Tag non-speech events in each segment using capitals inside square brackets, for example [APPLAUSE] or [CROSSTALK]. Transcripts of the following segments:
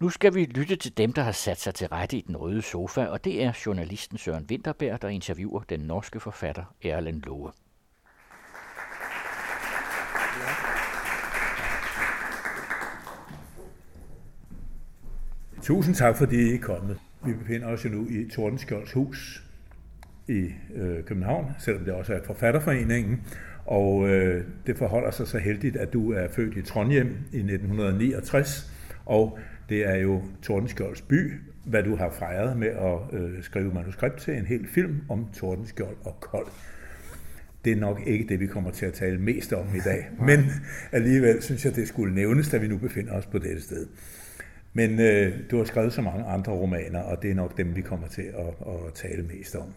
Nu skal vi lytte til dem, der har sat sig til rette i den røde sofa, og det er journalisten Søren Winterberg, der interviewer den norske forfatter Erlend Loe. Tusind tak, fordi I er kommet. Vi befinder os jo nu i Tordenskjolds hus i øh, København, selvom det også er forfatterforeningen. Og øh, det forholder sig så heldigt, at du er født i Trondheim i 1969, og det er jo Tordenskjolds by, hvad du har fejret med at øh, skrive manuskript til en hel film om Tordenskjold og Kold. Det er nok ikke det, vi kommer til at tale mest om i dag, [LAUGHS] men alligevel synes jeg, det skulle nævnes, da vi nu befinder os på dette sted. Men øh, du har skrevet så mange andre romaner, og det er nok dem, vi kommer til at, at tale mest om.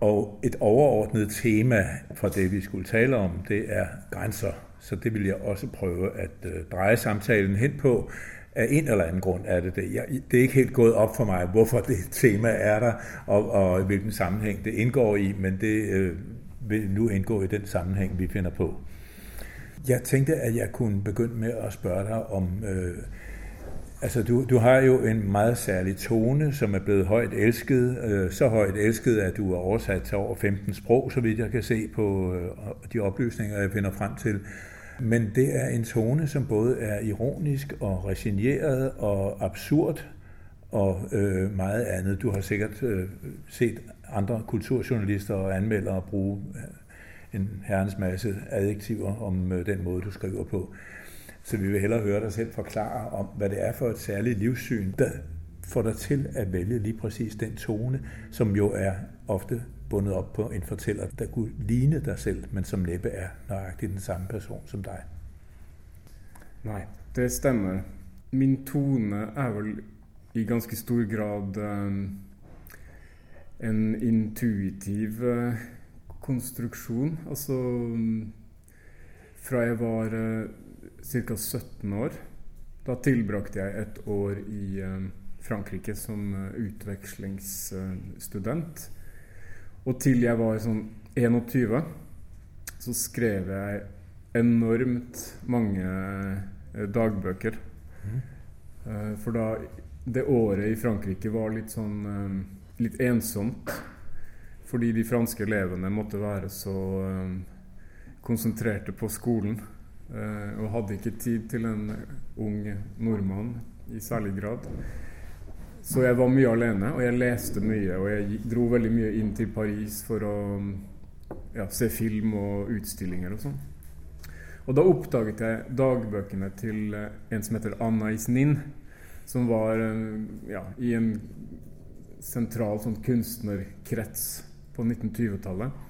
Og et overordnet tema for det, vi skulle tale om, det er grænser. Så det vil jeg også prøve at øh, dreje samtalen hen på. Af en eller anden grund er det det. Jeg, det er ikke helt gået op for mig, hvorfor det tema er der, og, og hvilken sammenhæng det indgår i, men det øh, vil nu indgå i den sammenhæng, vi finder på. Jeg tænkte, at jeg kunne begynde med at spørge dig om... Øh, Altså, du, du har jo en meget særlig tone, som er blevet højt elsket. Øh, så højt elsket, at du er oversat til over 15 sprog, så vidt jeg kan se på øh, de oplysninger, jeg finder frem til. Men det er en tone, som både er ironisk og resigneret og absurd og øh, meget andet. Du har sikkert øh, set andre kulturjournalister og anmeldere bruge øh, en herrens masse adjektiver om øh, den måde, du skriver på. Så vi vil hellere høre dig selv forklare om, hvad det er for et særligt livssyn, der får dig til at vælge lige præcis den tone, som jo er ofte bundet op på en fortæller, der kunne ligne dig selv, men som næppe er nøjagtigt den samme person som deg. Nei, det stemmer. Min tone er vel i ganske stor grad um, en intuitiv uh, konstruksjon. Altså um, fra jeg var uh, ca. 17 år. Da tilbrakte jeg et år i uh, Frankrike som utvekslingsstudent. Og til jeg var sånn 21, så skrev jeg enormt mange eh, dagbøker. Mm. For da Det året i Frankrike var litt sånn uh, litt ensomt. Fordi de franske elevene måtte være så konsentrerte på skolen. og hadde ikke tid til en ung nordmann i særlig grad. Så jeg var mye alene, og jeg leste mye. Og jeg dro veldig mye inn til Paris for å ja, se film og utstillinger og sånn. Og da oppdaget jeg dagbøkene til eh, en som heter Anna Isnin, som var ja, i en sentral sånn kunstnerkrets på 1920-tallet.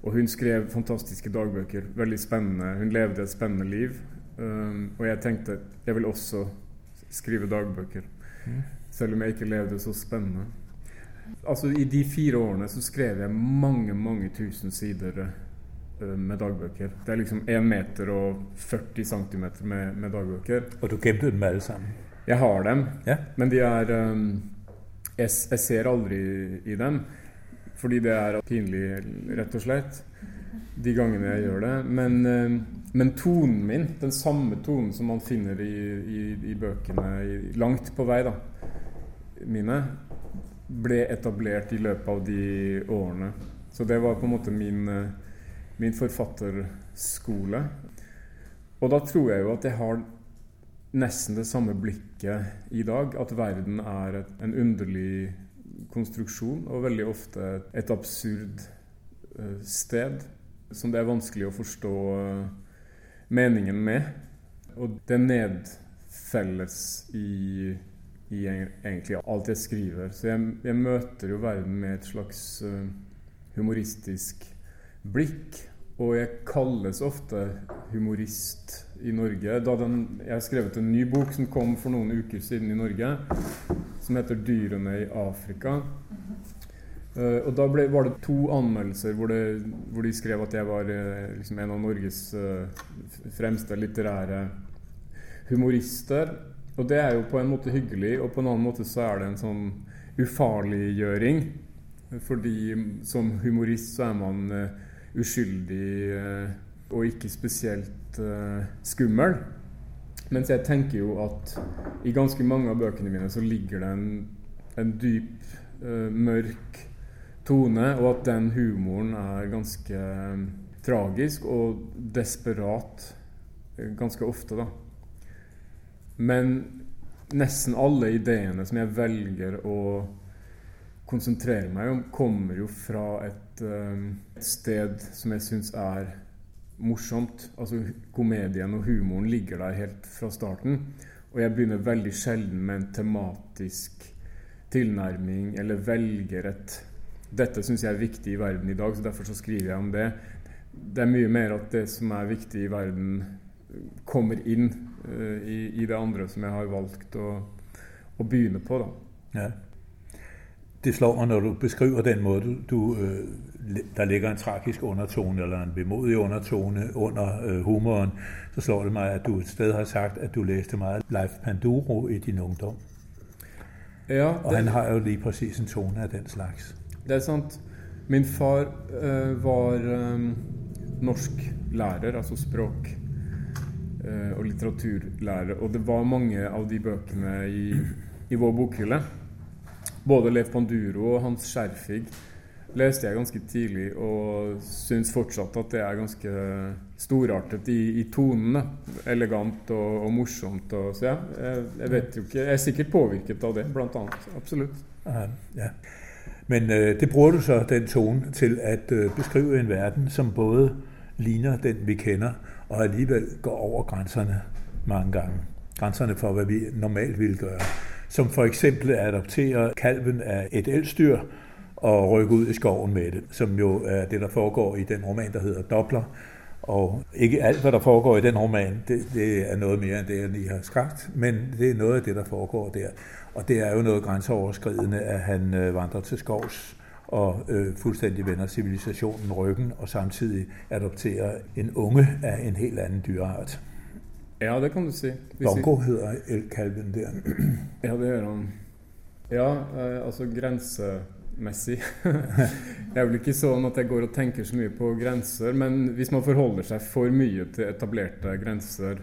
Og hun skrev fantastiske dagbøker. Veldig spennende. Hun levde et spennende liv. Um, og jeg tenkte jeg vil også skrive dagbøker. Mm. Selv om jeg ikke levde så spennende. Altså I de fire årene så skrev jeg mange, mange tusen sider uh, med dagbøker. Det er liksom 1 meter og 40 cm med, med dagbøker. Og du gemte dem alle sammen? Jeg har dem, ja. men de er um, jeg, jeg, ser aldri i dem. Fordi det er pinlig, rett og slett, de gangene jeg gjør det. Men, um, men tonen min, den samme tonen som man finner i, i, i bøkene i, langt på vei, da mine ble etablert i løpet av de årene. Så det var på en måte min, eh, min forfatterskole. Og da tror jeg jo at jeg har nesten det samme blikket i dag. At verden er et, en underlig konstruksjon, og veldig ofte et absurd uh, sted som det er vanskelig å forstå uh, meningen med. Og det nedfelles i i egentlig alt jeg skriver. Så jeg, jeg møter jo verden med et slags uh, humoristisk blikk. Og jeg kalles ofte humorist i Norge. Den, jeg har skrevet en ny bok som kom for noen uker siden i Norge, som heter 'Dyrene i Afrika'. Uh, og da ble, var det to anmeldelser hvor, det, hvor de skrev at jeg var uh, liksom en av Norges fremste litterære humorister. Og det er jo på en måte hyggelig, og på en annen måte så er det en sånn ufarliggjøring. Fordi som humorist så er man uh, uskyldig uh, og ikke spesielt uh, skummel. Mens jeg tenker jo at i ganske mange av bøkene mine så ligger det en, en dyp, mørk tone, og at den humoren er ganske tragisk og desperat ganske ofte, da. Men nesten alle ideene som jeg velger å konsentrere meg om, kommer jo fra et, et sted som jeg syns er morsomt. Altså Komedien og humoren ligger der helt fra starten. Og jeg begynner veldig sjelden med en tematisk tilnærming eller velger et Dette syns jeg er viktig i verden i dag, så derfor så skriver jeg om det. Det er mye mer at det som er viktig i verden, kommer inn i, i, det andre som jeg har valgt å, å begynne på. da. Ja det slår meg når du beskriver den måten du, du øh, der ligger en tragisk undertone eller en bemodig undertone under øh, humoren, så slår det meg at du et sted har sagt, at du leste mye Leif Panduro i din ungdom. Ja, og han har jo lige præcis en tone av den slags. Det er sant. Min far øh, var øh, norsk lærer, altså språk og litteraturlærer, og det var mange av de bøkene i, i vår bokhylle både Leif Panduro og Hans Skjerfig leste jeg ganske tidlig, og syns fortsatt at det er ganske storartet i, i tonene. Elegant og, og morsomt. Og, så ja, jeg, jeg, vet jo ikke Jeg er sikkert påvirket av det, blant annet. Absolutt. Aha, ja. Men øh, det bruker du så, den tonen, til at øh, beskrive en verden som både ligner den vi kjenner, og alligevel går over grænserne mange gange. Grænserne for hva vi normalt ville gjøre som for eksempel adoptere kalven af et elstyr og rykke ud i skoven med det, som jo er det, der foregår i den roman, der hedder Doppler. Og ikke alt, hvad der foregår i den roman, det, det er noget mere end det, jeg lige har sagt, men det er noget af det, der foregår der. Og det er jo noget grænseoverskridende, at han øh, vandrer til skovs og øh, fuldstændig vender civilisationen ryggen, og samtidig adopterer en unge af en helt anden dyreart. Ja, det kan du si. Longo hedder elkalven der. [CLEARS THROAT] ja, det gjør han. Ja, øh, altså grensemessig. det [LAUGHS] er vel ikke sånn at jeg går og tenker så mye på grenser, men hvis man forholder seg for mye til etablerte grenser,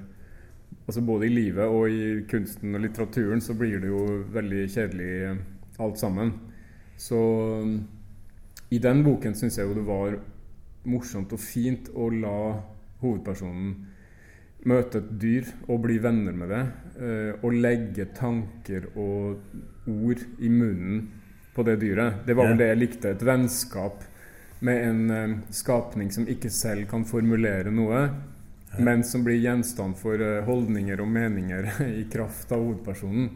altså både i livet og i kunsten og litteraturen, så blir det jo veldig kjedelig eh, alt sammen. Så mm, i den boken syns jeg jo det var morsomt og fint å la hovedpersonen møte et dyr og bli venner med det, eh, og legge tanker og ord i munnen på det dyret. Det var vel det jeg likte. Et vennskap med en eh, skapning som ikke selv kan formulere noe, men som blir gjenstand for eh, holdninger og meninger [LAUGHS] i kraft av hovedpersonen.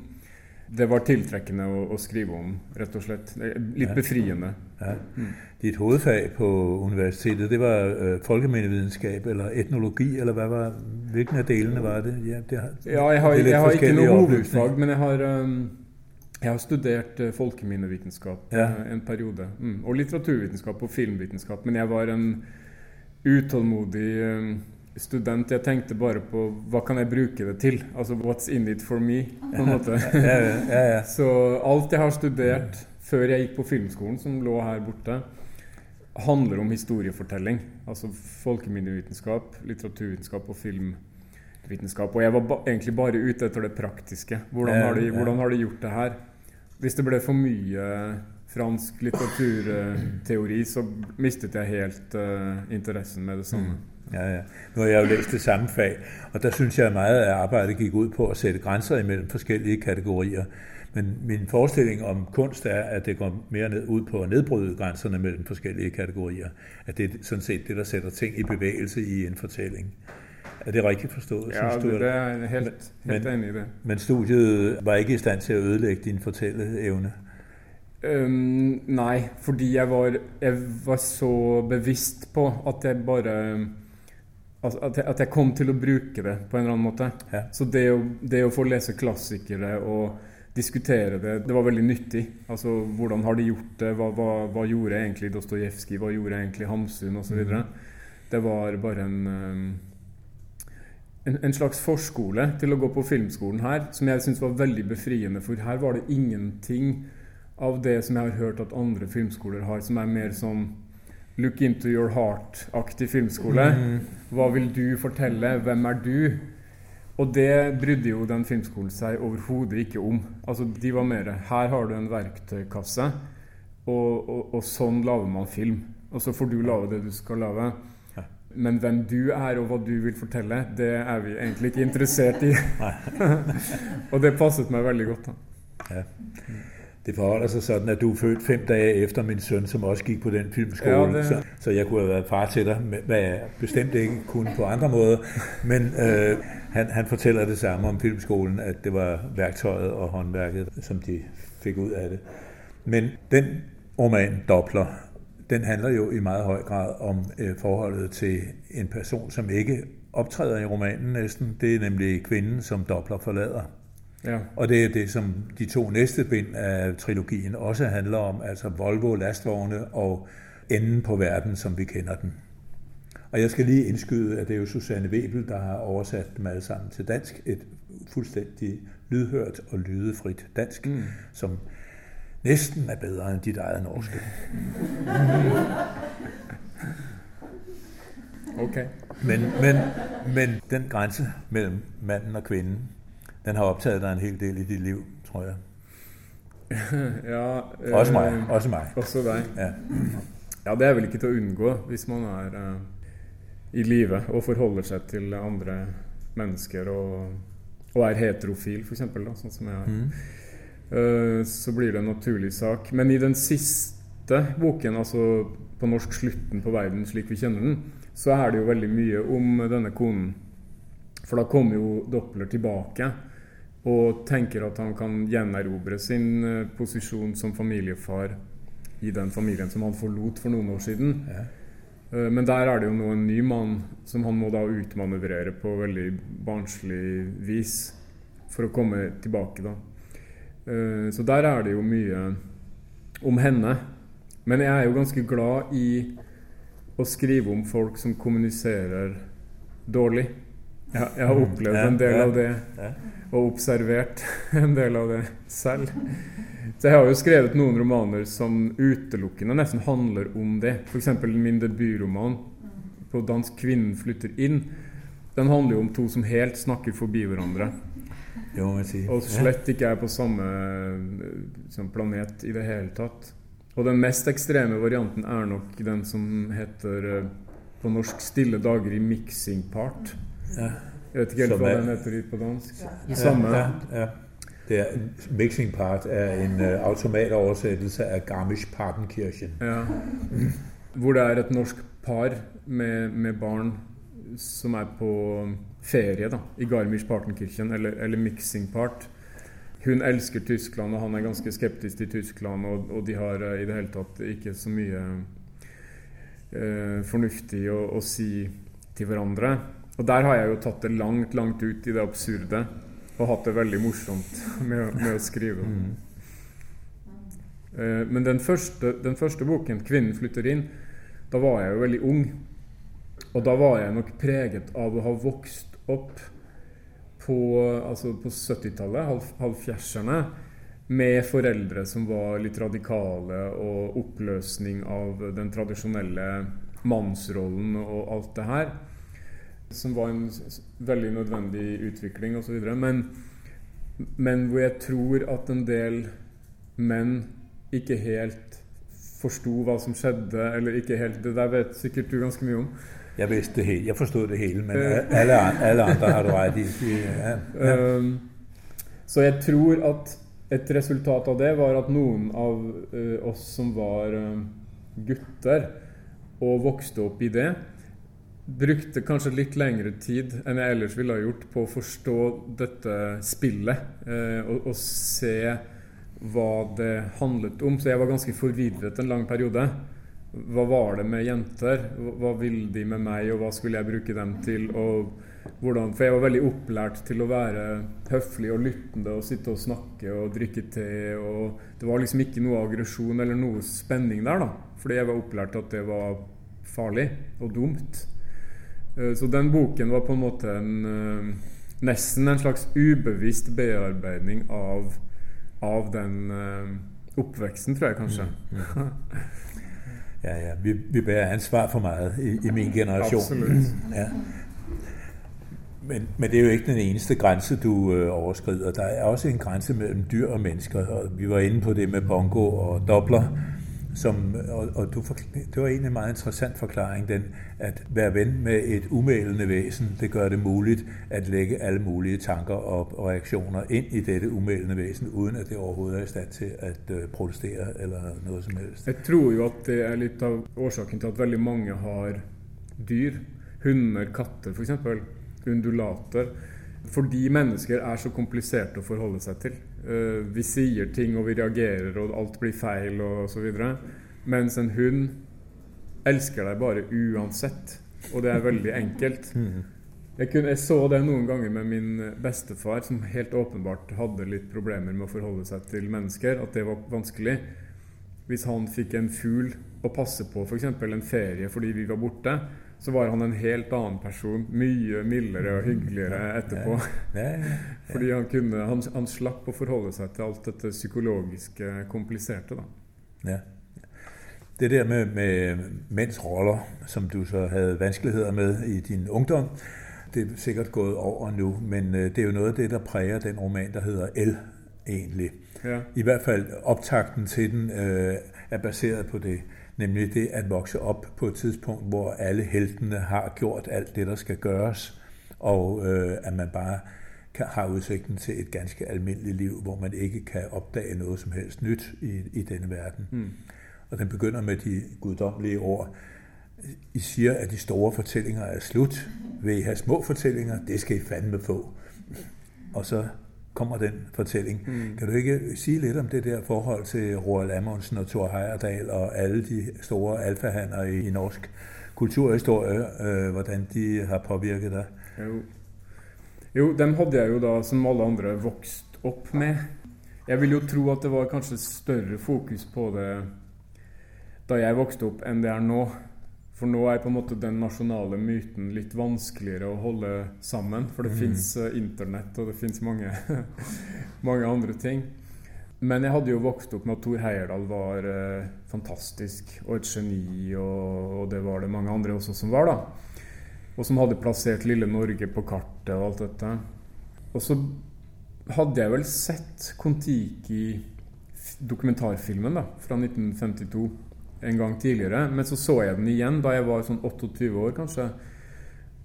Det var tiltrekkende å, å, skrive om, rett og slett. Litt befriende. Ja. Mm. Ditt hovedfag på universitetet, det var uh, folkeminnevitenskap eller etnologi, eller hva var Hvilken av delene var det? Ja, det, ja jeg har, jeg har ikke noe hovedfag, men jeg har, um, jeg har studert uh, folkeminnevitenskap ja. uh, en periode. Mm. Og litteraturvitenskap og filmvitenskap. Men jeg var en utålmodig um, student. Jeg tenkte bare på hva kan jeg bruke det til? Altså what's in it for me? på en måte. [LAUGHS] Så alt jeg har studert før jeg gikk på filmskolen, som lå her borte, handler om historiefortelling. Altså folkeminnevitenskap, litteraturvitenskap og filmvitenskap. Og jeg var ba egentlig bare ute etter det praktiske. Hvordan har, de, hvordan har de gjort det her? Hvis det ble for mye fransk litteraturteori, så mistet jeg helt uh, interessen med det samme. Mm. Ja, ja. Nu har jeg jo læst det samme fag, og der synes jeg meget af arbejdet gik ud på at sætte grænser imellem forskellige kategorier. Men min forestilling om kunst er, at det går mere ned, ud på at nedbryde grænserne mellem forskellige kategorier. At det er sådan set det, der sætter ting i bevægelse i en fortælling. Er det rigtigt forstået? Ja, synes du, det er helt, helt men, i det. Men studiet var ikke i stand til at ødelægge din fortælleevne? Øhm, nei, fordi jeg var, jeg var så bevisst på at jeg bare Altså at, jeg, at, jeg, kom til å bruke det på en eller annen måte. Ja. Så det å, det å, få lese klassikere og diskutere det, det var veldig nyttig. Altså hvordan har de gjort det? Hva, hva, hva gjorde egentlig Dostojevskij? Hva gjorde egentlig Hamsun? Osv. Mm. Det var bare en, en, en slags forskole til å gå på filmskolen her, som jeg syns var veldig befriende. For her var det ingenting av det som jeg har hørt at andre filmskoler har, som er mer sånn Look into your heart-aktig filmskole. Mm. Hva vil du fortelle? Hvem er du? Og det brydde jo den filmskolen seg overhodet ikke om. Altså, De var mer Her har du en verktøykasse, og, og, og sånn lager man film. Og så får du lage det du skal lage. Men hvem du er og hva du vil fortelle, det er vi egentlig ikke interessert i. [LAUGHS] [LAUGHS] og det passet meg veldig godt. da. Ja. Det forholder seg sånn at du er født fem dager efter min søn, som også gikk på den filmskolen. Ja, det... så, så, jeg kunne ha vært far til deg, hvad jeg bestemt ikke kunne på andre måder. Men øh, han, han, fortæller det samme om filmskolen, at det var verktøyet og håndværket, som de fik ut av det. Men den roman, 'Doppler', den handler jo i meget høy grad om øh, forholdet til en person som ikke optræder i romanen næsten. Det er nemlig kvinden, som Doppler forlater. Ja. Og det er det som de to næste bind av trilogien også handler om. Altså Volvo lastvogne og enden på verden som vi kender den. Og jeg skal lige indskyde, at det er jo Susanne Webel, der har oversat dem alle sammen til dansk. Et fuldstændig lydhørt og lydefrit dansk, mm. som næsten er bedre end dit eget norske. Okay. Men, men, men den grænse mellem manden og kvinden, den har opptatt deg en hel del i ditt liv, tror jeg. [LAUGHS] ja, øh, også meg. Også meg. Også deg. Ja. ja. det er vel ikke til å unngå hvis man er uh, i live og forholder seg til andre mennesker og, og er heterofil, f.eks., sånn som jeg er. Mm. Uh, så blir det en naturlig sak. Men i den siste boken, altså på norsk 'Slutten på verden slik vi kjenner den', så er det jo veldig mye om denne konen. For da kommer jo Doppler tilbake og tenker at han kan gjenerobre sin uh, posisjon som familiefar i den familien som han forlot for noen år siden. Ja. Uh, men der er det jo nå en ny mann som han må da utmanøvrere på veldig barnslig vis for å komme tilbake. da. Uh, så der er det jo mye om henne. Men jeg er jo ganske glad i å skrive om folk som kommuniserer dårlig. Jeg, jeg har opplevd en del av det og observert [LAUGHS] en del av det selv. Så jeg har jo skrevet noen romaner som utelukkende nesten handler om det. F.eks. min debutroman på dansk 'Kvinnen flytter inn'. Den handler jo om to som helt snakker forbi hverandre. Og slett ikke er på samme liksom, planet i det hele tatt. Og den mest ekstreme varianten er nok den som heter eh, på norsk 'Stille dager i mixing part'. Ja. Jeg vet ikke helt hva den heter på dansk. Det samme. Ja, ja. Det er, mixing part er en uh, automatoversettelse av Garmisch-Partenkirchen. Ja. Hvor det er et norsk par med, med, barn som er på ferie da, i Garmisch-Partenkirchen, eller, eller mixing part. Hun elsker Tyskland, og han er ganske skeptisk til Tyskland, og, og de har uh, i det hele tatt ikke så mye uh, fornuftig å, å si til hverandre. Og der har jeg jo tatt det langt, langt ut i det absurde og hatt det veldig morsomt [LAUGHS] med, med å skrive. Mm. Uh, men den første, den første, boken, 'Kvinnen flytter inn', da var jeg jo veldig ung. Og da var jeg nok preget av å ha vokst opp på, altså på 70-tallet, halvfjerdserne, med foreldre som var litt radikale, og oppløsning av den tradisjonelle mannsrollen og alt det her som var en veldig nødvendig utvikling osv. Men, men hvor jeg tror at en del menn ikke helt forsto hva som skjedde, eller ikke helt Det der vet sikkert du ganske mye om. Jeg visste helt, jeg forstod det hele, men eh. alle, alle andre har du rett i. Ja. Ja. Um, så jeg tror at et resultat av det var at noen av uh, oss som var uh, gutter og vokste opp i det, brukte kanskje litt lengre tid enn jeg ellers ville ha gjort på å forstå dette spillet eh, og, og, se hva det handlet om. Så jeg var ganske forvirret en lang periode. Hva var det med jenter? Hva ville de med meg, og hva skulle jeg bruke dem til? Hvordan, for jeg var veldig opplært til å være høflig og lyttende og sitte og snakke og drikke te. og Det var liksom ikke noe aggresjon eller noe spenning der, da. Fordi jeg var opplært at det var farlig og dumt. Eh, så den boken var på en måte en, eh, nesten en slags ubevisst bearbeiding av, av den eh, oppveksten, tror jeg kanskje. Mm. mm. [LAUGHS] ja, ja. Vi, vi, bærer ansvar for mye i, i min generasjon. Absolutt. Ja. Men, men det er jo ikke den eneste grense du øh, overskrider. Der er også en grense mellom dyr og mennesker, og vi var inne på det med bongo og dobler. Som, og, og du, det var egentlig en meget interessant forklaring, den, at være ven med et umælende væsen, det gør det muligt at lægge alle mulige tanker og reaktioner ind i dette umælende væsen, uden at det overhovedet er i stand til at uh, protestere eller noget som helst. Jeg tror jo, at det er lidt av årsaken til at veldig mange har dyr. Hunder, katter for eksempel. Undulater. Fordi mennesker er så kompliserte å forholde seg til. Uh, vi sier ting, og vi reagerer, og alt blir feil, og så videre. Mens en hund elsker deg bare uansett. Og det er veldig enkelt. [LAUGHS] Mm. Jeg, kunne, jeg, så det noen ganger med min bestefar, som helt åpenbart hadde litt problemer med å forholde seg til mennesker. At det var vanskelig. Hvis han fikk en fugl å passe på, f.eks. en ferie fordi vi var borte, så var han en helt annen person. Mye mildere og hyggeligere etterpå. Fordi han, kunne, han, han, slapp å forholde seg til alt dette psykologiske kompliserte. da. Ja. Det der med, med menns roller, som du så hadde vanskeligheter med i din ungdom, det er sikkert gået over nå, men øh, det er jo noe av det der preger den roman der heter L, egentlig. Ja. I hvert fall opptakten til den øh, er basert på det Nemlig det at vokse opp på et tidspunkt hvor alle heltene har gjort alt det der skal gjøres, og øh, at man bare kan, har utsikten til et ganske alminnelig liv hvor man ikke kan oppdage noe som helst nytt i, i denne verden. Mm. Og den begynner med de guddommelige ord. I sier at de store fortellinger er slutt. Vil I ha små fortellinger? Det skal I fandme få. Og så kommer den fortelling. Mm. Kan du ikke sige lidt om det der forhold til Roald Amundsen og Thor Heyerdahl og alle de store alfahander i, i norsk kulturhistorie, øh, hvordan de har påvirket deg? Jo. jo, dem hadde jeg jo da, som alle andre, vokst opp med. Jeg vil jo tro at det var kanskje større fokus på det da jeg vokste opp, enn det er nå. For nå er på en måte den nasjonale myten litt vanskeligere å holde sammen. For det mm. fins eh, internett, og det fins mange, [LAUGHS] mange, andre ting. Men jeg hadde jo vokst opp med at Thor Heyerdahl var uh, fantastisk og et geni, og, og, det var det mange andre også som var, da. Og som hadde plassert lille Norge på kartet og alt dette. Og så hadde jeg vel sett Kon-Tiki, dokumentarfilmen da, fra 1952 en gang tidligere. Men så så jeg den igjen da jeg var sånn 28 år, kanskje.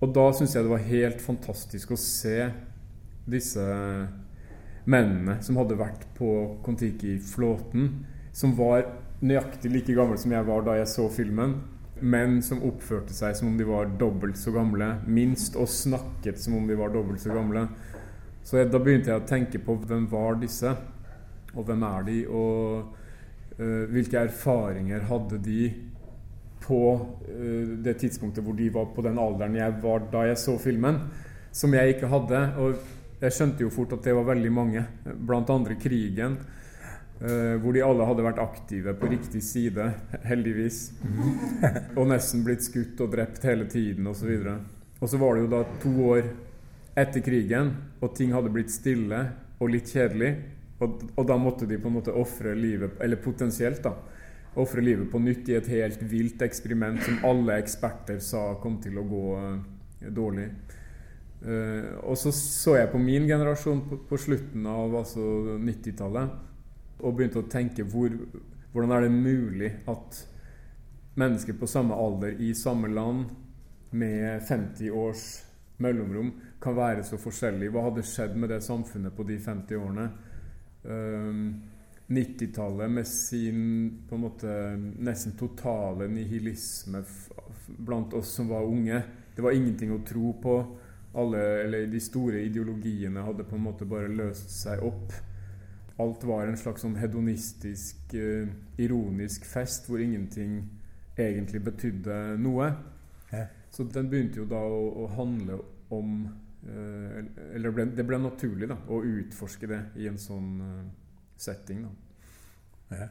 Og da syns jeg det var helt fantastisk å se disse mennene som hadde vært på Kon-Tiki-flåten, som var nøyaktig like gamle som jeg var da jeg så filmen, men som oppførte seg som om de var dobbelt så gamle, minst, og snakket som om de var dobbelt så gamle. Så jeg, da begynte jeg å tenke på hvem var disse, og hvem er de? og hvilke erfaringer hadde de på eh, det tidspunktet hvor de var på den alderen jeg var da jeg så filmen, som jeg ikke hadde. Og jeg skjønte jo fort at det var veldig mange, blant andre krigen. Uh, hvor de alle hadde vært aktive på riktig side, heldigvis. og nesten blitt skutt og drept hele tiden osv. Og så var det jo da to år etter krigen, og ting hadde blitt stille og litt kjedelig. Og, og, da måtte de på en måte ofre livet, eller potensielt, da, ofre livet på nytt i et helt vilt eksperiment som alle eksperter sa kom til å gå uh, dårlig. Uh, og så så jeg på min generasjon på, på slutten av altså 90-tallet og begynte å tenke hvor, hvordan er det mulig at mennesker på samme alder i samme land med 50 års mellomrom kan være så forskjellige. Hva hadde skjedd med det samfunnet på de 50 årene? 90-tallet ehm, med sin på en måte nesten totale nihilisme blant oss som var unge. Det var ingenting å tro på. Alle, eller De store ideologiene hadde på en måte bare løst seg opp. Alt var en slags sånn hedonistisk, uh, ironisk fest hvor ingenting egentlig betydde noe. Så den begynte jo da å, å handle om Eh, eller ble, det ble naturlig da, å utforske det i en sånn uh, setting. Da. Ja.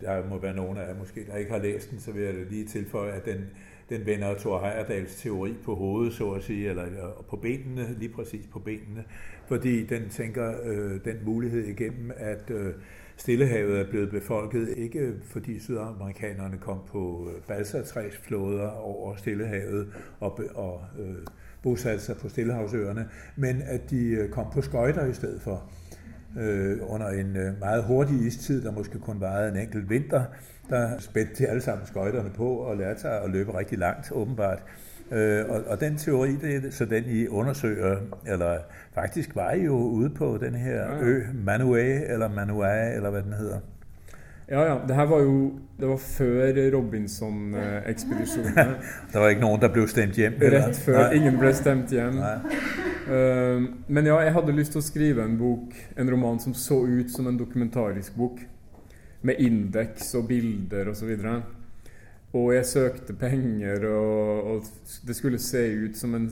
Der må være noen av dere måske, der ikke har lest den, så vil jeg lige tilføje, at den, den vender Thor Heyerdahls teori på hovedet, så å si, eller på benene, lige præcis på benene. Fordi den tenker øh, den mulighet igjennom at øh, Stillehavet er blevet befolket ikke fordi sydamerikanerne kom på balsatræsflåder over Stillehavet og, og øh, bosatte sig på Stillehavsøerne, men at de øh, kom på skøjter i stedet for. Øh, under en øh, meget hurtig istid, der måske kun varede en enkelt vinter, der spændte de alle sammen skøjterne på og lærte sig at løbe rigtig langt, åbenbart. Øh, og, og den teori, det er så den I undersøger, eller faktisk var I jo ude på den her ø, Manuæ, eller Manuæ, eller hvad den hedder. Ja, ja. Det her var jo det var før Robinson-ekspedisjonene. [LAUGHS] det var ikke noen der ble stemt hjem? Rett før. Nei. Ingen ble stemt hjem. Uh, men ja, jeg hadde lyst til å skrive en bok, en roman som så ut som en dokumentarisk bok. Med indeks og bilder osv. Og, så og jeg søkte penger, og, og, det skulle se ut som en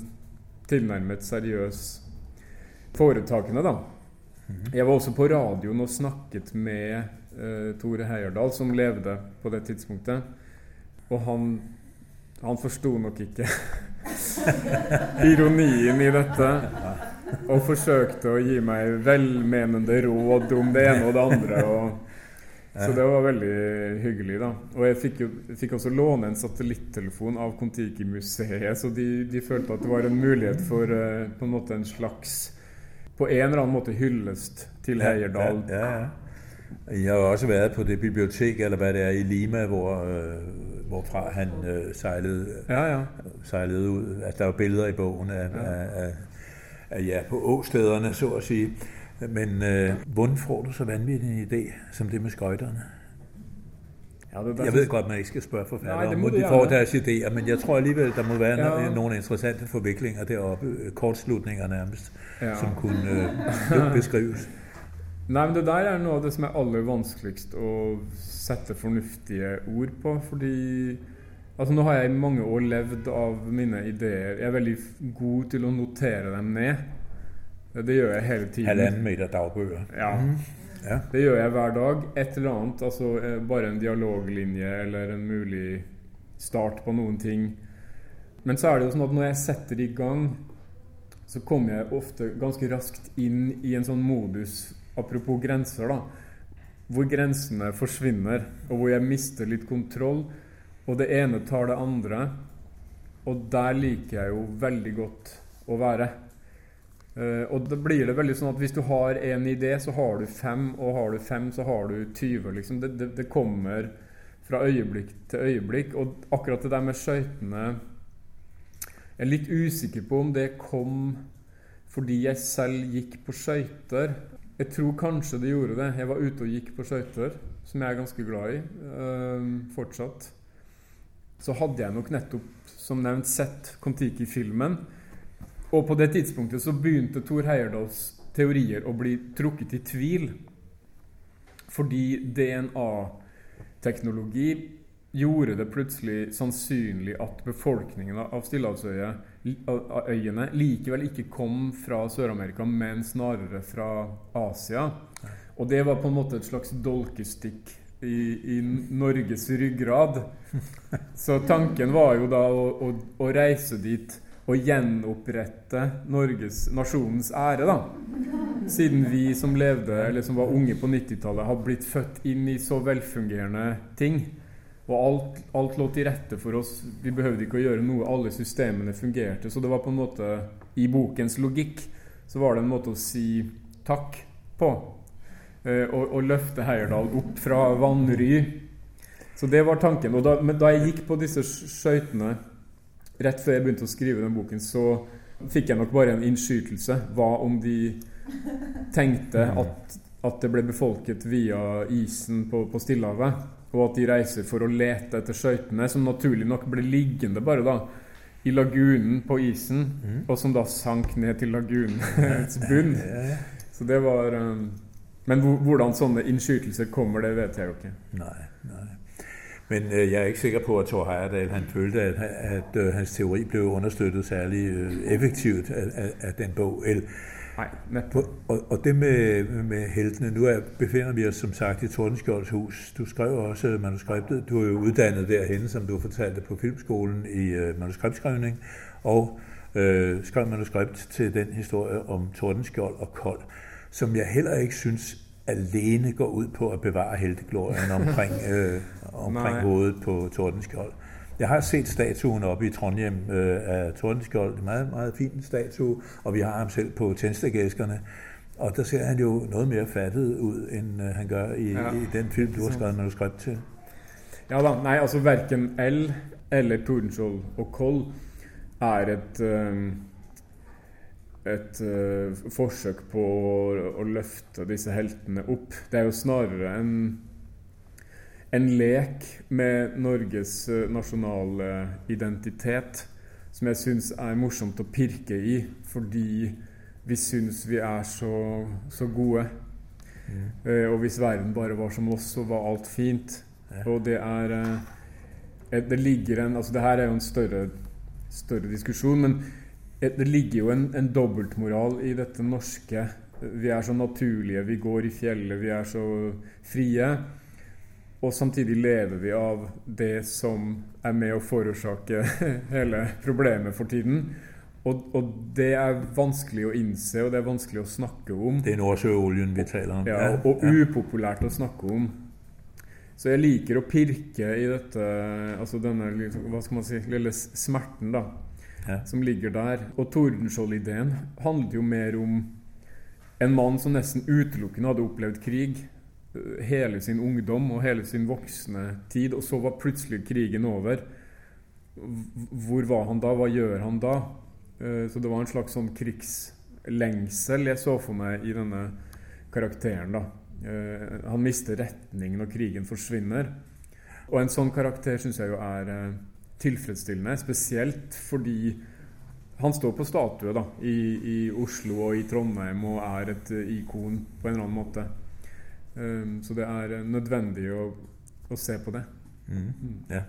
tilnærmet seriøs foretakende, da. Mhm. Jeg var også på radioen og snakket med uh, Tore Heyerdahl, som levde på det tidspunktet. Og han, han forsto nok ikke [LAUGHS] ironien i dette. Og forsøkte å gi meg velmenende råd om det ene og det andre. Og, så det var veldig hyggelig, da. Og jeg fikk, jo, jeg fikk også låne en satellittelefon av Kon-Tiki-museet, så de, de, følte at det var en mulighet for uh, på en måte en slags På en eller annen måte hyllest til Heierdal. Ja, ja, ja. Jeg har også vært på det bibliotek eller hva det er i Lima, hvor, øh, hvorfra han øh, seilet, ja, ja. seilet ut. Altså, der er bilder i boken av, ja. av, av ja, på åstederne, så å si. Men øh, hvordan får du så vanvittig en idé som det med skøyterne? Ja, det, jeg vet godt man ikke skal spørre forfattere om de får deres ideer, men jeg tror alligevel der må være ja. noen interessante forviklinger deroppe, kortslutninger nærmest, ja. som kunne øh, beskrives. Nei, men Det der er noe av det som er aller vanskeligst å sette fornuftige ord på. Fordi altså Nå har jeg i mange år levd av mine ideer. Jeg er veldig god til å notere dem ned. Det gjør jeg hele tiden. Halvannen meter dagbøker. Ja. Mm. ja. Det gjør jeg hver dag. Et eller annet. Altså eh, bare en dialoglinje eller en mulig start på noen ting. Men så er det jo sånn at når jeg setter i gang, så kommer jeg ofte ganske raskt inn i en sånn modus apropos grenser, da, hvor grensene forsvinner, og hvor jeg mister litt kontroll, og det ene tar det andre. Og der liker jeg jo veldig godt å være. Uh, og da blir det veldig sånn at hvis du har en idé, så har du fem, og har du fem, så har du 20. Liksom. Det, det, det, kommer fra øyeblikk til øyeblikk. Og akkurat det der med skøytene Jeg er litt usikker på om det kom fordi jeg selv gikk på skøyter. Jeg tror kanskje det gjorde det. Jeg var ute og gikk på skøyter, som jeg er ganske glad i øh, fortsatt. Så hadde jeg nok nettopp, som nevnt, sett Kon-Tiki-filmen. Og på det tidspunktet så begynte Thor Heyerdahls teorier å bli trukket i tvil. Fordi DNA-teknologi gjorde det plutselig sannsynlig at befolkningen av Stillehavsøyene likevel ikke kom fra Sør-Amerika, men snarere fra Asia. Og det var på en måte et slags dolkestikk i, i Norges ryggrad. Så tanken var jo da å, å, å reise dit og gjenopprette Norges, nasjonens ære, da. Siden vi som levde, eller som var unge på 90-tallet, har blitt født inn i så velfungerende ting. Og alt, alt, lå til rette for oss. Vi behøvde ikke å gjøre noe. Alle systemene fungerte. Så det var på en måte I bokens logikk så var det en måte å si takk på. Eh, og, og, løfte Heyerdahl opp fra vannry. Så det var tanken. Da, men da jeg gikk på disse skøytene rett før jeg begynte å skrive den boken, så fikk jeg nok bare en innskytelse. Hva om de tenkte at, at det ble befolket via isen på, på Stillehavet? Og at de reiser for å lete etter skøytene, som naturlig nok ble liggende bare da i lagunen på isen, mm. og som da sank ned til lagunens [LAUGHS] bunn. Så det var um, Men hvordan sånne innskytelser kommer, det vet jeg jo ikke. Nei, nei. Men uh, jeg er ikke sikker på at Thor Heyerdahl han følte at, at uh, hans teori ble understøttet særlig uh, effektivt av, av, av den bok. Nei, men... Og, og, det med, med heltene nu er, befinder vi oss som sagt i Tordenskjolds hus. Du skrev også manuskriptet. Du er jo utdannet derhen, som du fortalte, på Filmskolen i uh, manuskriptskrivning. Og uh, skrev manuskript til den historie om Tordenskjold og Kold, som jeg heller ikke synes alene går ut på å bevare helteglorien omkring, øh, omkring hovedet på Tordenskjold. Jeg har set statuen oppe i Trondheim øh, af Tordenskjold. En meget, meget fin statue, og vi har ham selv på tændstikæskerne. Og der ser han jo noget mere fattet ud, end øh, han gør i, ja. i den film, du har skrevet manuskript til. Ja da, nei, altså hverken L eller Tordenskjold og Kold er et Øh et uh, forsøk på å, å, løfte disse heltene opp. Det er jo snarere en, en lek med Norges uh, nasjonale identitet som jeg syns er morsomt å pirke i, fordi vi syns vi er så, så gode. Mm. Uh, og hvis verden bare var som oss, så var alt fint. Ja. Og det er Det ligger en Altså, det her er jo en større, større diskusjon, men det ligger jo en, en dobbeltmoral i dette norske. Vi er så naturlige, vi går i fjellet, vi er så frie. Og samtidig lever vi av det som er med å forårsake [LAUGHS] hele problemet for tiden. Og, og, det er vanskelig å innse, og det er vanskelig å snakke om. Det er Nordsjøoljen vi trailer. om. Ja, og, upopulært å snakke om. Så jeg liker å pirke i dette, altså denne hva skal man si, lille smerten, da ja. som ligger der. Og Tordenskjold-ideen handlet jo mer om en mann som nesten utelukkende hadde opplevd krig hele sin ungdom og hele sin voksne tid, og så var plutselig krigen over. Hvor var han da? Hva gjør han da? Eh, så det var en slags sånn krigslengsel jeg så for meg i denne karakteren. da. Eh, han mister retning når krigen forsvinner. Og en sånn karakter syns jeg jo er tilfredsstillende. Spesielt fordi han står på statue da, i, i, Oslo og i Trondheim og er et ikon på en eller annen måte. Um, så det er uh, nødvendig å, å, se på det. Mm. Mm. Ja.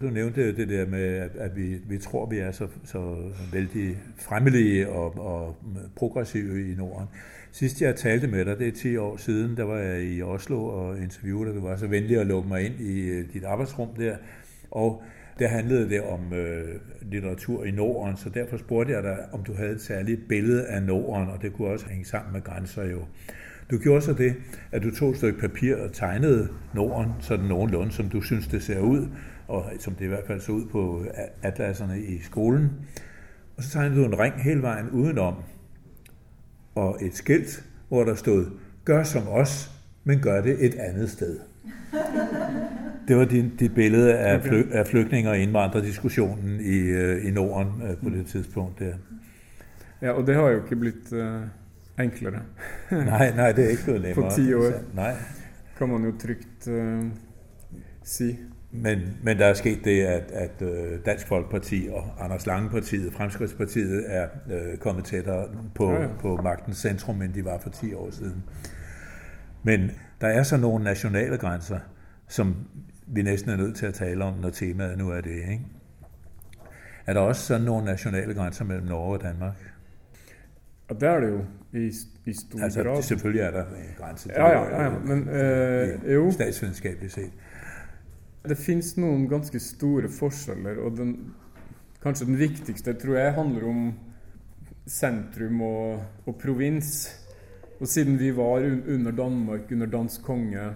Du nevnte jo det der med at vi, vi tror vi er så, så veldig fremmelige og, og, progressive i Norden. Sist jeg talte med deg, det er ti år siden, da var jeg i Oslo og intervjuet deg. Du var så vennlig å lukke meg inn i øh, ditt arbeidsrom der. Og der handlede det om øh, litteratur i Norden, så derfor spurgte jeg deg om du hadde et særlig bilde av Norden, og det kunne også henge sammen med grenser jo. Du gjorde så det, at du tog et stykke papir og tegnede Norden sådan nogenlunde, som du synes det ser ut, og som det i hvert fall så ut på atlaserne i skolen. Og så tegnede du en ring hele veien udenom, og et skilt, hvor der stod, gør som oss, men gør det et annet sted. [LAUGHS] Det var din, dit billede af, fly, af flygtninge- og indvandrerdiskussionen i, øh, i Norden uh, på det tidspunkt der. Ja, og det har jo ikke blitt uh, enklere. nei, nei, det er ikke nemmere. På ti år nei. kan man jo trygt uh, si. Men, men der er sket det, at, at Dansk Folkeparti og Anders Lange-partiet, Fremskrittspartiet, er uh, kommet tettere på, ja, ja. på maktens centrum, enn de var for ti år siden. Men der er så noen nationale grenser som vi nesten er nødt til å tale om når temaet nå er det. Ikke? Er det også sånn noen nasjonale grenser mellom Norge og Danmark? Ja, det er det jo i, i stor altså, grad. Selvfølgelig er det grenser. grense til ja, ja, ja, ja. Men, øh, jo. statsvitenskapelig sett. Det fins noen ganske store forskjeller, og den, kanskje den viktigste tror jeg handler om sentrum og, og provins. Og siden vi var under Danmark, under dansk konge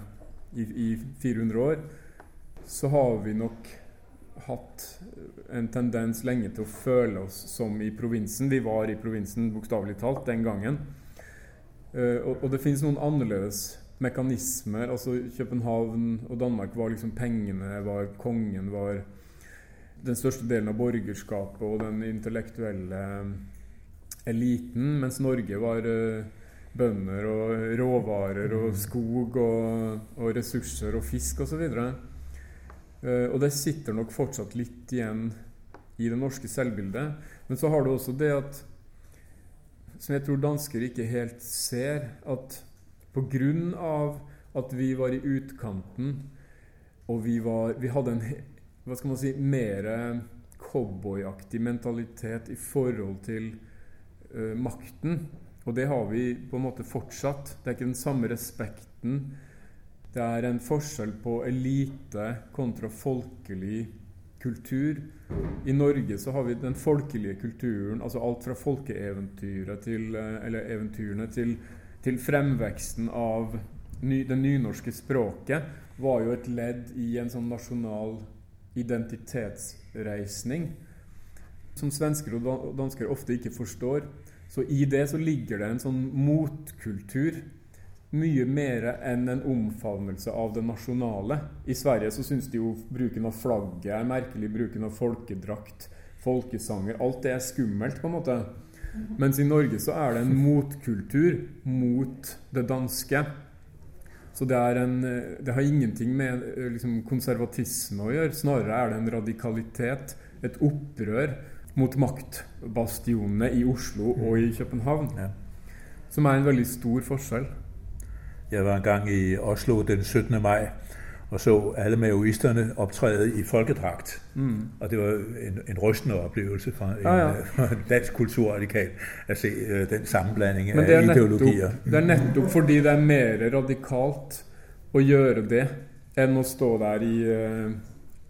i, i 400 år, så har vi nok hatt en tendens lenge til å føle oss som i provinsen. Vi var i provinsen bokstavelig talt den gangen. Uh, og, og, det finnes noen annerledes mekanismer. altså København og Danmark var liksom pengene, var kongen, var den største delen av borgerskapet og den intellektuelle eliten, mens Norge var uh, bønder og råvarer og skog og, og ressurser og fisk osv. Og, så og det sitter nok fortsatt litt igjen i det norske selvbildet. Men så har du også det at Som jeg tror dansker ikke helt ser, at pga. at vi var i utkanten, og vi, var, vi hadde en hva skal man si, mer cowboyaktig mentalitet i forhold til uh, makten. Og det har vi på en måte fortsatt. Det er ikke den samme respekten det er en forskjell på elite kontra folkelig kultur. I Norge så har vi den folkelige kulturen, altså alt fra folkeeventyret til, eh, eventyrene til, til fremveksten av ny, det nynorske språket, var jo et ledd i en sånn nasjonal identitetsreisning som svensker og dansker ofte ikke forstår. Så i det så ligger det en sånn motkultur. Mye mer enn en omfavnelse av det nasjonale. I Sverige så syns de jo bruken av flagget er merkelig, bruken av folkedrakt, folkesanger Alt det er skummelt, på en måte. Mens i Norge så er det en motkultur mot det danske. Så det, en, det har ingenting med liksom, konservatisme å gjøre. Snarere er det en radikalitet, et opprør mot maktbastionene i Oslo og i København. Som er en veldig stor forskjell. Jeg var en gang i Oslo den 17. maj og så alle maoisterne opptrede i folkedragt. Mm. Og det var en, en rystende opplevelse fra en, ah, ja. fra [LAUGHS] en dansk kulturradikal at se uh, den sammenblanding av ideologier. Nettopp, det er nettopp fordi det er mer radikalt å gjøre det enn å stå der i uh,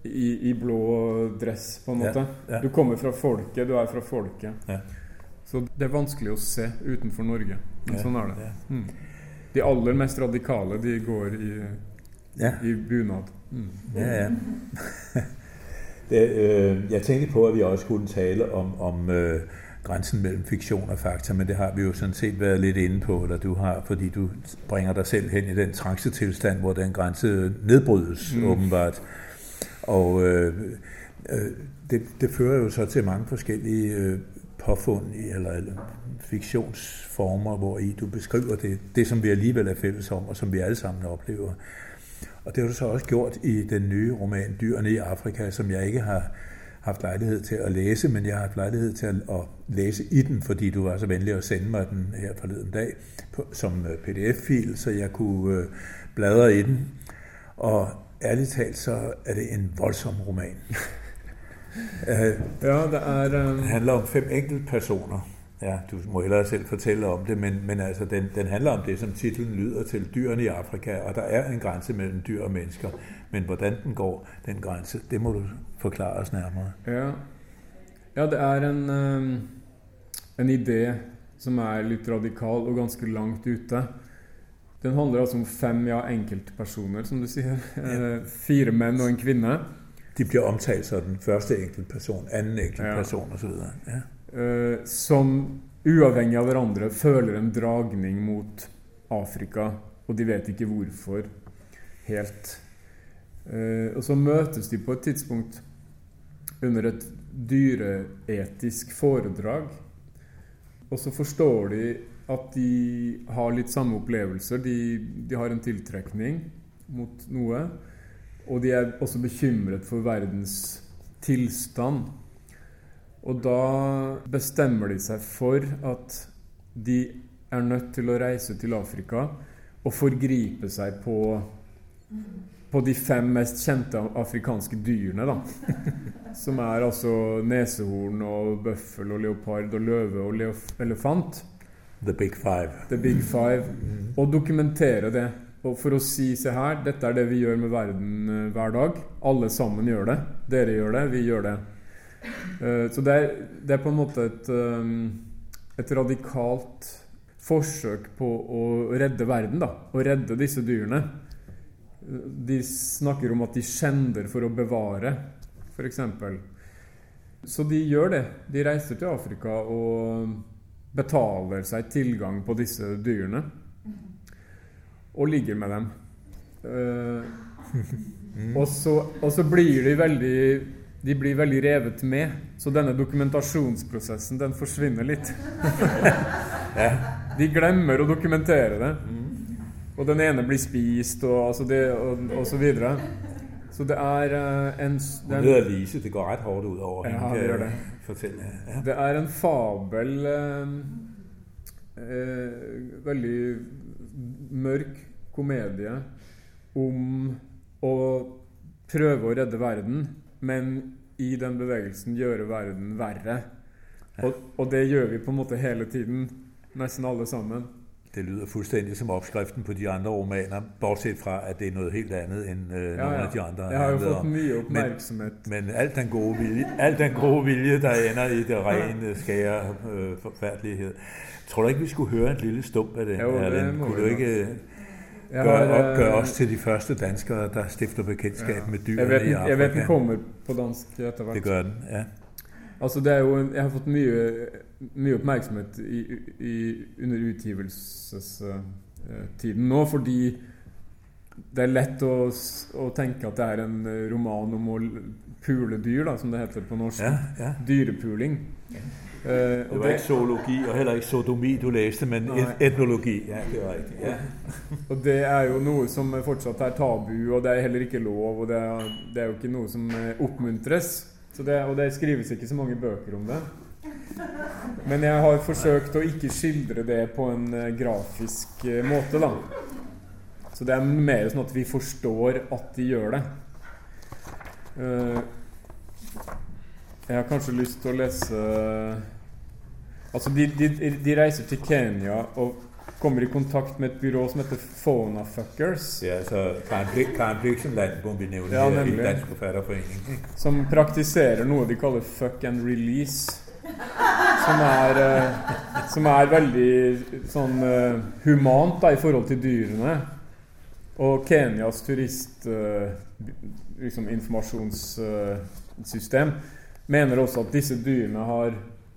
i, i, blå dress, på en måte. Ja, ja. Du kommer fra folket, du er fra folket. Så det er vanskelig å se utenfor Norge. Men sånn er det. Mm. De aller mest radikale, de går i, i bunad. Mm. Ja, ja. [LAUGHS] det, øh, jeg tenkte på at vi også kunne tale om, om øh, grensen mellom fiksjon og fakta, men det har vi jo sådan set vært litt inne på, eller du har, fordi du bringer deg selv hen i den transetilstand hvor den grense nedbrydes, mm. åpenbart. Og øh, øh, det, det, fører jo så til mange forskjellige øh, påfund eller, fiksjonsformer hvor i du beskriver det, det, som vi alligevel er fælles om, og som vi alle sammen oplever. Og det har du så også gjort i den nye roman 'Dyrene i Afrika', som jeg ikke har haft lejlighed til å læse, men jeg har haft lejlighed til å læse i den, fordi du var så venlig å sende meg den her forleden dag på, som øh, pdf-fil, så jeg kunne øh, bladre i den. Og ærlig talt så er det en voldsom roman. [LAUGHS] ja, det er um... Det handler om fem enkeltpersoner. Ja, du må hellere selv fortelle om det, men, men altså, den, den, handler om det, som tittelen lyder til dyrene i Afrika. Og der er en grense mellom dyr og mennesker. Men hvordan den går, den grense, det må du forklare oss nærmere. Ja, ja det er en, um, en idé som er litt radikal og ganske langt ute. Den handler altså om fem ja, enkeltpersoner, som du sier. Ja. Eh, fire menn og en kvinne. De blir omtalt som den første enkeltperson, anden enkeltperson ja. osv. Ja. Uh, som uavhengig av hverandre føler en dragning mot Afrika, og de vet ikke hvorfor helt. Uh, og så møtes de på et tidspunkt under et dyreetisk foredrag, og så forstår de at de har litt samme opplevelser. De, de, har en tiltrekning mot noe. Og de er også bekymret for verdens tilstand. Og da bestemmer de seg for at de er nødt til å reise til Afrika og forgripe seg på, på de fem mest kjente afrikanske dyrene. da. [LAUGHS] Som er altså nesehorn og bøffel og leopard og løve og elefant. The Big Five. The Big Five. Mm. Og dokumentere det. Og for å si se her, dette er det vi gjør med verden uh, hver dag. Alle sammen gjør det. Dere gjør det, vi gjør det. Uh, så det er, det er, på en måte et, um, et radikalt forsøk på å redde verden. da, Å redde disse dyrene. De snakker om at de skjender for å bevare, f.eks. Så de gjør det. De reiser til Afrika og betaler seg tilgang på disse dyrene og ligger med dem. Uh, og, så, og, så, blir de veldig de blir veldig revet med. Så denne dokumentasjonsprosessen, den forsvinner litt. [LAUGHS] de glemmer å dokumentere det. Og den ene blir spist, og, altså det, og, og så videre. Så det er uh, en Hun heter Lise. Det går rett hardt ut over ja. Det, gjør det. Fortelle. Ja. det er en fabel uh, uh, Veldig mørk komedie om å prøve å redde verden, men i den bevegelsen gjøre verden verre. Og, og det gjør vi på en måte hele tiden, nesten alle sammen. Det lyder fuldstændig som oppskriften på de andre romaner, bortsett fra at det er noe helt annet end øh, ja, noen nogle av de andre. Jeg har jo fått mye oppmerksomhet. Men, men alt den gode vilje, alt den gode vilje der ender i det rene, skære øh, forfærdelighed. Tror du ikke vi skulle høre en lille stump av den? Jo, det må Kunne du ikke Jeg gør, har, gør også til de første danskere, der stifter bekendtskap ja. med dyr i Afrika. Jeg vet den kommer på dansk etter hvert. Det gør den, ja. Altså det er jo, Jeg har fått mye, mye oppmerksomhet i, i, under utgivelsestiden nå, fordi det er lett å, å, tenke at det er en roman om å pule dyr, da, som det heter på norsk. Ja, ja. Dyrepuling. Ja. Uh, det var det, ikke zoologi og heller ikke sodomi du leste, men nei. etnologi. Ja, det var ikke, Ja. [LAUGHS] og det er jo noe som fortsatt er tabu, og det er heller ikke lov, og det er, det er jo ikke noe som eh, oppmuntres. Det, og det skrives ikke så mange bøker om det. Men jeg har forsøkt å ikke skildre det på en uh, grafisk uh, måte, da. Så det er mer sånn at vi forstår at de gjør det. jeg har kanskje lyst til å lese Altså, de, de, de, reiser til Kenya og kommer i kontakt med et byrå som heter. Ja, Blixenland må ja, Forfatterforening. Som praktiserer noe de kaller fuck and release. Som er, uh, som er veldig sånn uh, humant da, i forhold til dyrene. Og Kenyas turistinformasjonssystem uh, liksom mener også at disse dyrene har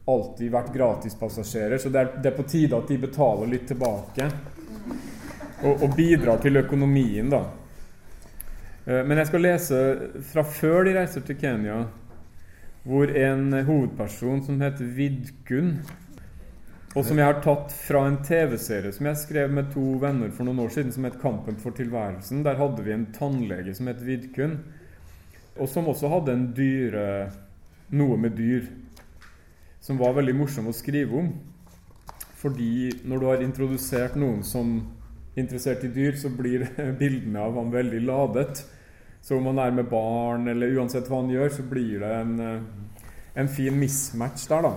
alltid vært gratispassasjerer, så det er, det er, på tide at de betaler litt tilbake. Og, og bidrar til økonomien, da. Eh, men jeg skal lese fra før de reiser til Kenya, hvor en hovedperson som heter Vidkun og som jeg har tatt fra en TV-serie som jeg skrev med to venner for noen år siden, som het 'Kampen for tilværelsen'. Der hadde vi en tannlege som het Vidkun, og som også hadde en dyre, noe med dyr som var veldig morsom å skrive om. Fordi når du har introdusert noen som er interessert i dyr, så blir [LAUGHS] bildene av ham veldig ladet. Så om han er med barn, eller uansett hva han gjør, så blir det en, eh, en fin mismatch der, da.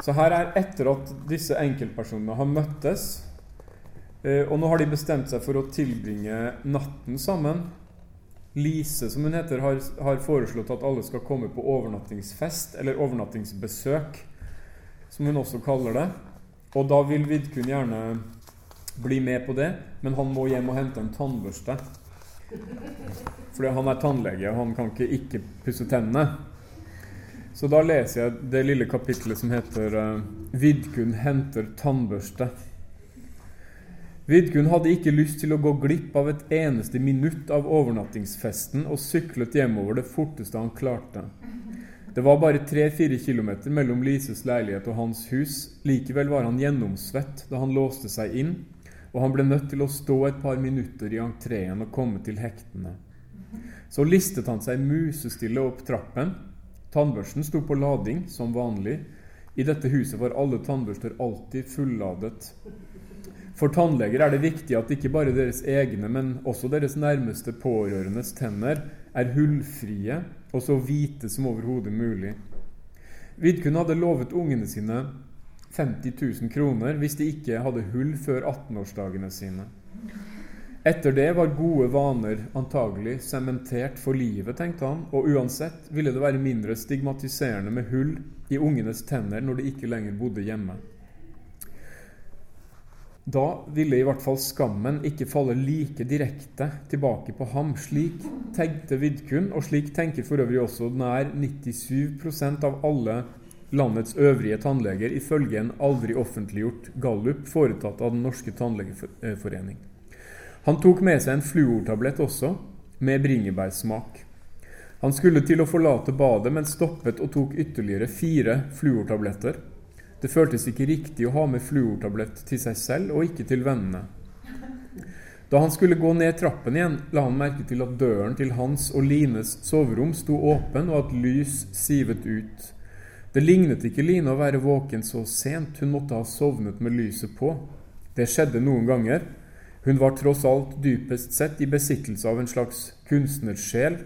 Så her er etter at disse enkeltpersonene har møttes, eh, og nå har de bestemt seg for å tilbringe natten sammen Lise, som hun heter, har, har, foreslått at alle skal komme på overnattingsfest, eller overnattingsbesøk, som hun også kaller det. Og da vil Vidkun gjerne bli med på det, men han må hjem og hente en tannbørste. Fordi han er tannlege, og han kan ikke ikke pusse tennene. Så da leser jeg det lille kapitlet som heter uh, 'Vidkun henter tannbørste'. Vidkun hadde ikke lyst til å gå glipp av et eneste minutt av overnattingsfesten og syklet hjemover det forteste han klarte. Det var bare tre-fire kilometer mellom Lises leilighet og hans hus. Likevel var han gjennomsvett da han låste seg inn, og han ble nødt til å stå et par minutter i entreen og komme til hektene. Så listet han seg musestille opp trappen. Tannbørsten sto på lading, som vanlig. I dette huset var alle tannbørster alltid fulladet. For tannleger er det viktig at ikke bare deres egne, men også deres nærmeste pårørendes tenner er hullfrie og så hvite som overhodet mulig. Vidkun hadde lovet ungene sine 50 000 kroner hvis de ikke hadde hull før 18-årsdagene sine. Etter det var gode vaner antagelig sementert for livet, tenkte han, og uansett ville det være mindre stigmatiserende med hull i ungenes tenner når de ikke lenger bodde hjemme. Da ville i hvert fall skammen ikke falle like direkte tilbake på ham. Slik tenkte Vidkun, og slik tenker for øvrig også nær 97% av alle landets øvrige tannleger, ifølge en aldri offentliggjort gallup foretatt av Den norske tannlegeforening. Han tok med seg en fluortablett også, med bringebærsmak. Han skulle til å forlate badet, men stoppet og tok ytterligere fire fluortabletter. Det føltes ikke riktig å ha med fluortablett til seg selv og ikke til vennene. Da han skulle gå ned trappen igjen, la han merke til at døren til hans og Lines soverom sto åpen, og at lys sivet ut. Det lignet ikke Line å være våken så sent, hun måtte ha sovnet med lyset på. Det skjedde noen ganger. Hun var tross alt dypest sett i besittelse av en slags kunstnersjel,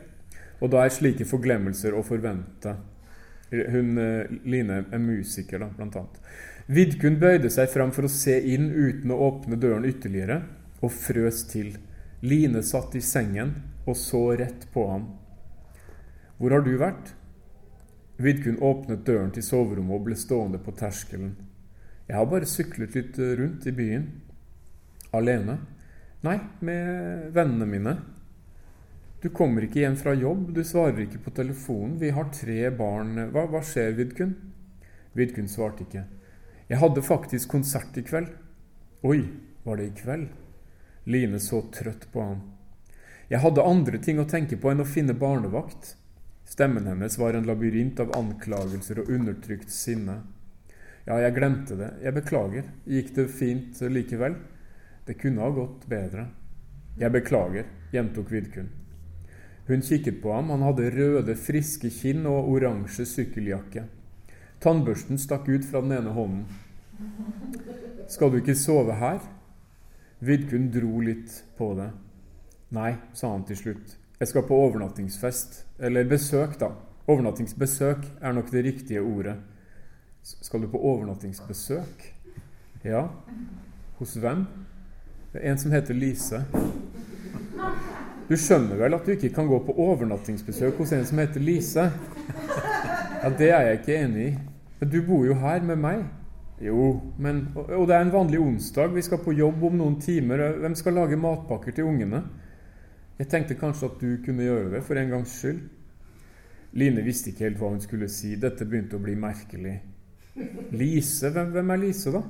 og da er slike forglemmelser å forvente. Hun, eh, Line er musiker, da, blant annet. Vidkun bøyde seg fram for å se inn uten å åpne døren ytterligere, og frøs til. Line satt i sengen og så rett på ham. Hvor har du vært? Vidkun åpnet døren til soverommet og ble stående på terskelen. Jeg har bare syklet litt eh, rundt i byen. Alene. Nei, med vennene mine. Du kommer ikke hjem fra jobb, du svarer ikke på telefonen, vi har tre barn. Hva, hva skjer, Vidkun? Vidkun svarte ikke. Jeg hadde faktisk konsert i kveld. Oi, var det i kveld? Line så trøtt på ham. Jeg hadde andre ting å tenke på enn å finne barnevakt. Stemmen hennes var en labyrint av anklagelser og undertrykt sinne. Ja, jeg glemte det. Jeg beklager. Gikk det fint likevel? Det kunne ha gått bedre. Jeg beklager, gjentok Vidkun. Hun kikket på ham. Han hadde røde, friske kinn og oransje sykkeljakke. Tannbørsten stakk ut fra den ene hånden. Skal du ikke sove her? Vidkun dro litt på det. Nei, sa han til slutt. Jeg skal på overnattingsfest. Eller besøk, da. Overnattingsbesøk er nok det riktige ordet. Skal du på overnattingsbesøk? Ja. Hos hvem? Det er en som heter Lise. Du skjønner vel at du ikke kan gå på overnattingsbesøk hos en som heter Lise? Ja, Det er jeg ikke enig i. Men du bor jo her med meg. Jo, men Og det er en vanlig onsdag. Vi skal på jobb om noen timer. Hvem skal lage matpakker til ungene? Jeg tenkte kanskje at du kunne gjøre det, for en gangs skyld. Line visste ikke helt hva hun skulle si. Dette begynte å bli merkelig. Lise? Hvem, hvem er Lise, da?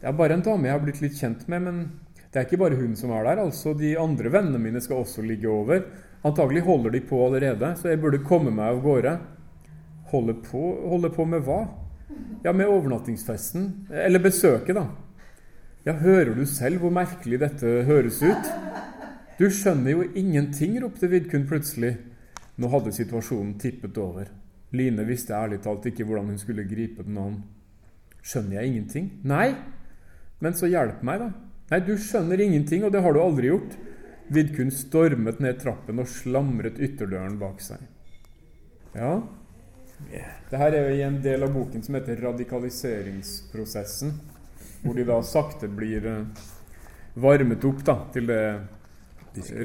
Det er bare en dame jeg har blitt litt kjent med, men det er ikke bare hun som er der. altså De andre vennene mine skal også ligge over. Antagelig holder de på allerede, så jeg burde komme meg av gårde. Holde på? Holde på med hva? Ja, med overnattingsfesten. Eller besøket, da. Ja, hører du selv hvor merkelig dette høres ut? Du skjønner jo ingenting, ropte Vidkun plutselig. Nå hadde situasjonen tippet over. Line visste ærlig talt ikke hvordan hun skulle gripe den an. Skjønner jeg ingenting? Nei. Men så hjelp meg, da. Nei, du skjønner ingenting, og det har du aldri gjort. Vidkun stormet ned trappen og slamret ytterdøren bak seg. Ja, det her er jo i en del av boken som heter 'Radikaliseringsprosessen', hvor de da sakte blir eh, varmet opp da, til det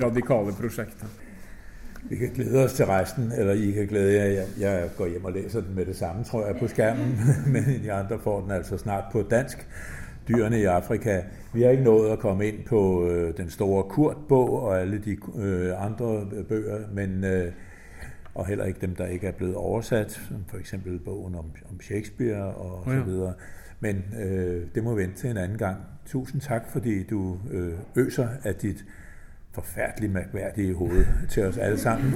radikale prosjektet. Vi kan glede oss til resten, eller I kan glede jer. Jeg, jeg går hjem og leser den med det samme, tror jeg, på skjermen. [LAUGHS] Men de andre får den altså snart på dansk dyrene i Afrika. Vi har ikke nået at komme ind på øh, den store Kurt-bog og alle de øh, andre bøger, men øh, og heller ikke dem, der ikke er blevet oversat, som for eksempel bogen om, om Shakespeare og ja. så videre. Men øh, det må vente til en anden gang. Tusind tak, fordi du øh, øser af dit forfærdeligt mærkværdige hoved til os alle sammen,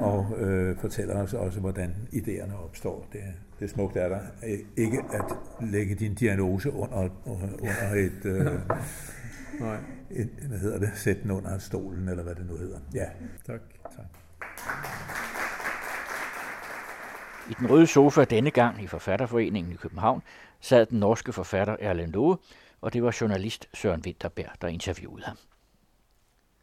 og øh, fortæller os også, hvordan idéerne opstår. Det, det smukt er der. Ikke at lægge din diagnose under, under et, øh, Nej. et, hvad hedder det, Sæt den under stolen, eller hvad det nu hedder. Ja. Tak. tak. I den røde sofa denne gang i Forfatterforeningen i København sad den norske forfatter Erlend Loe, og det var journalist Søren Winterberg, der interviewede ham.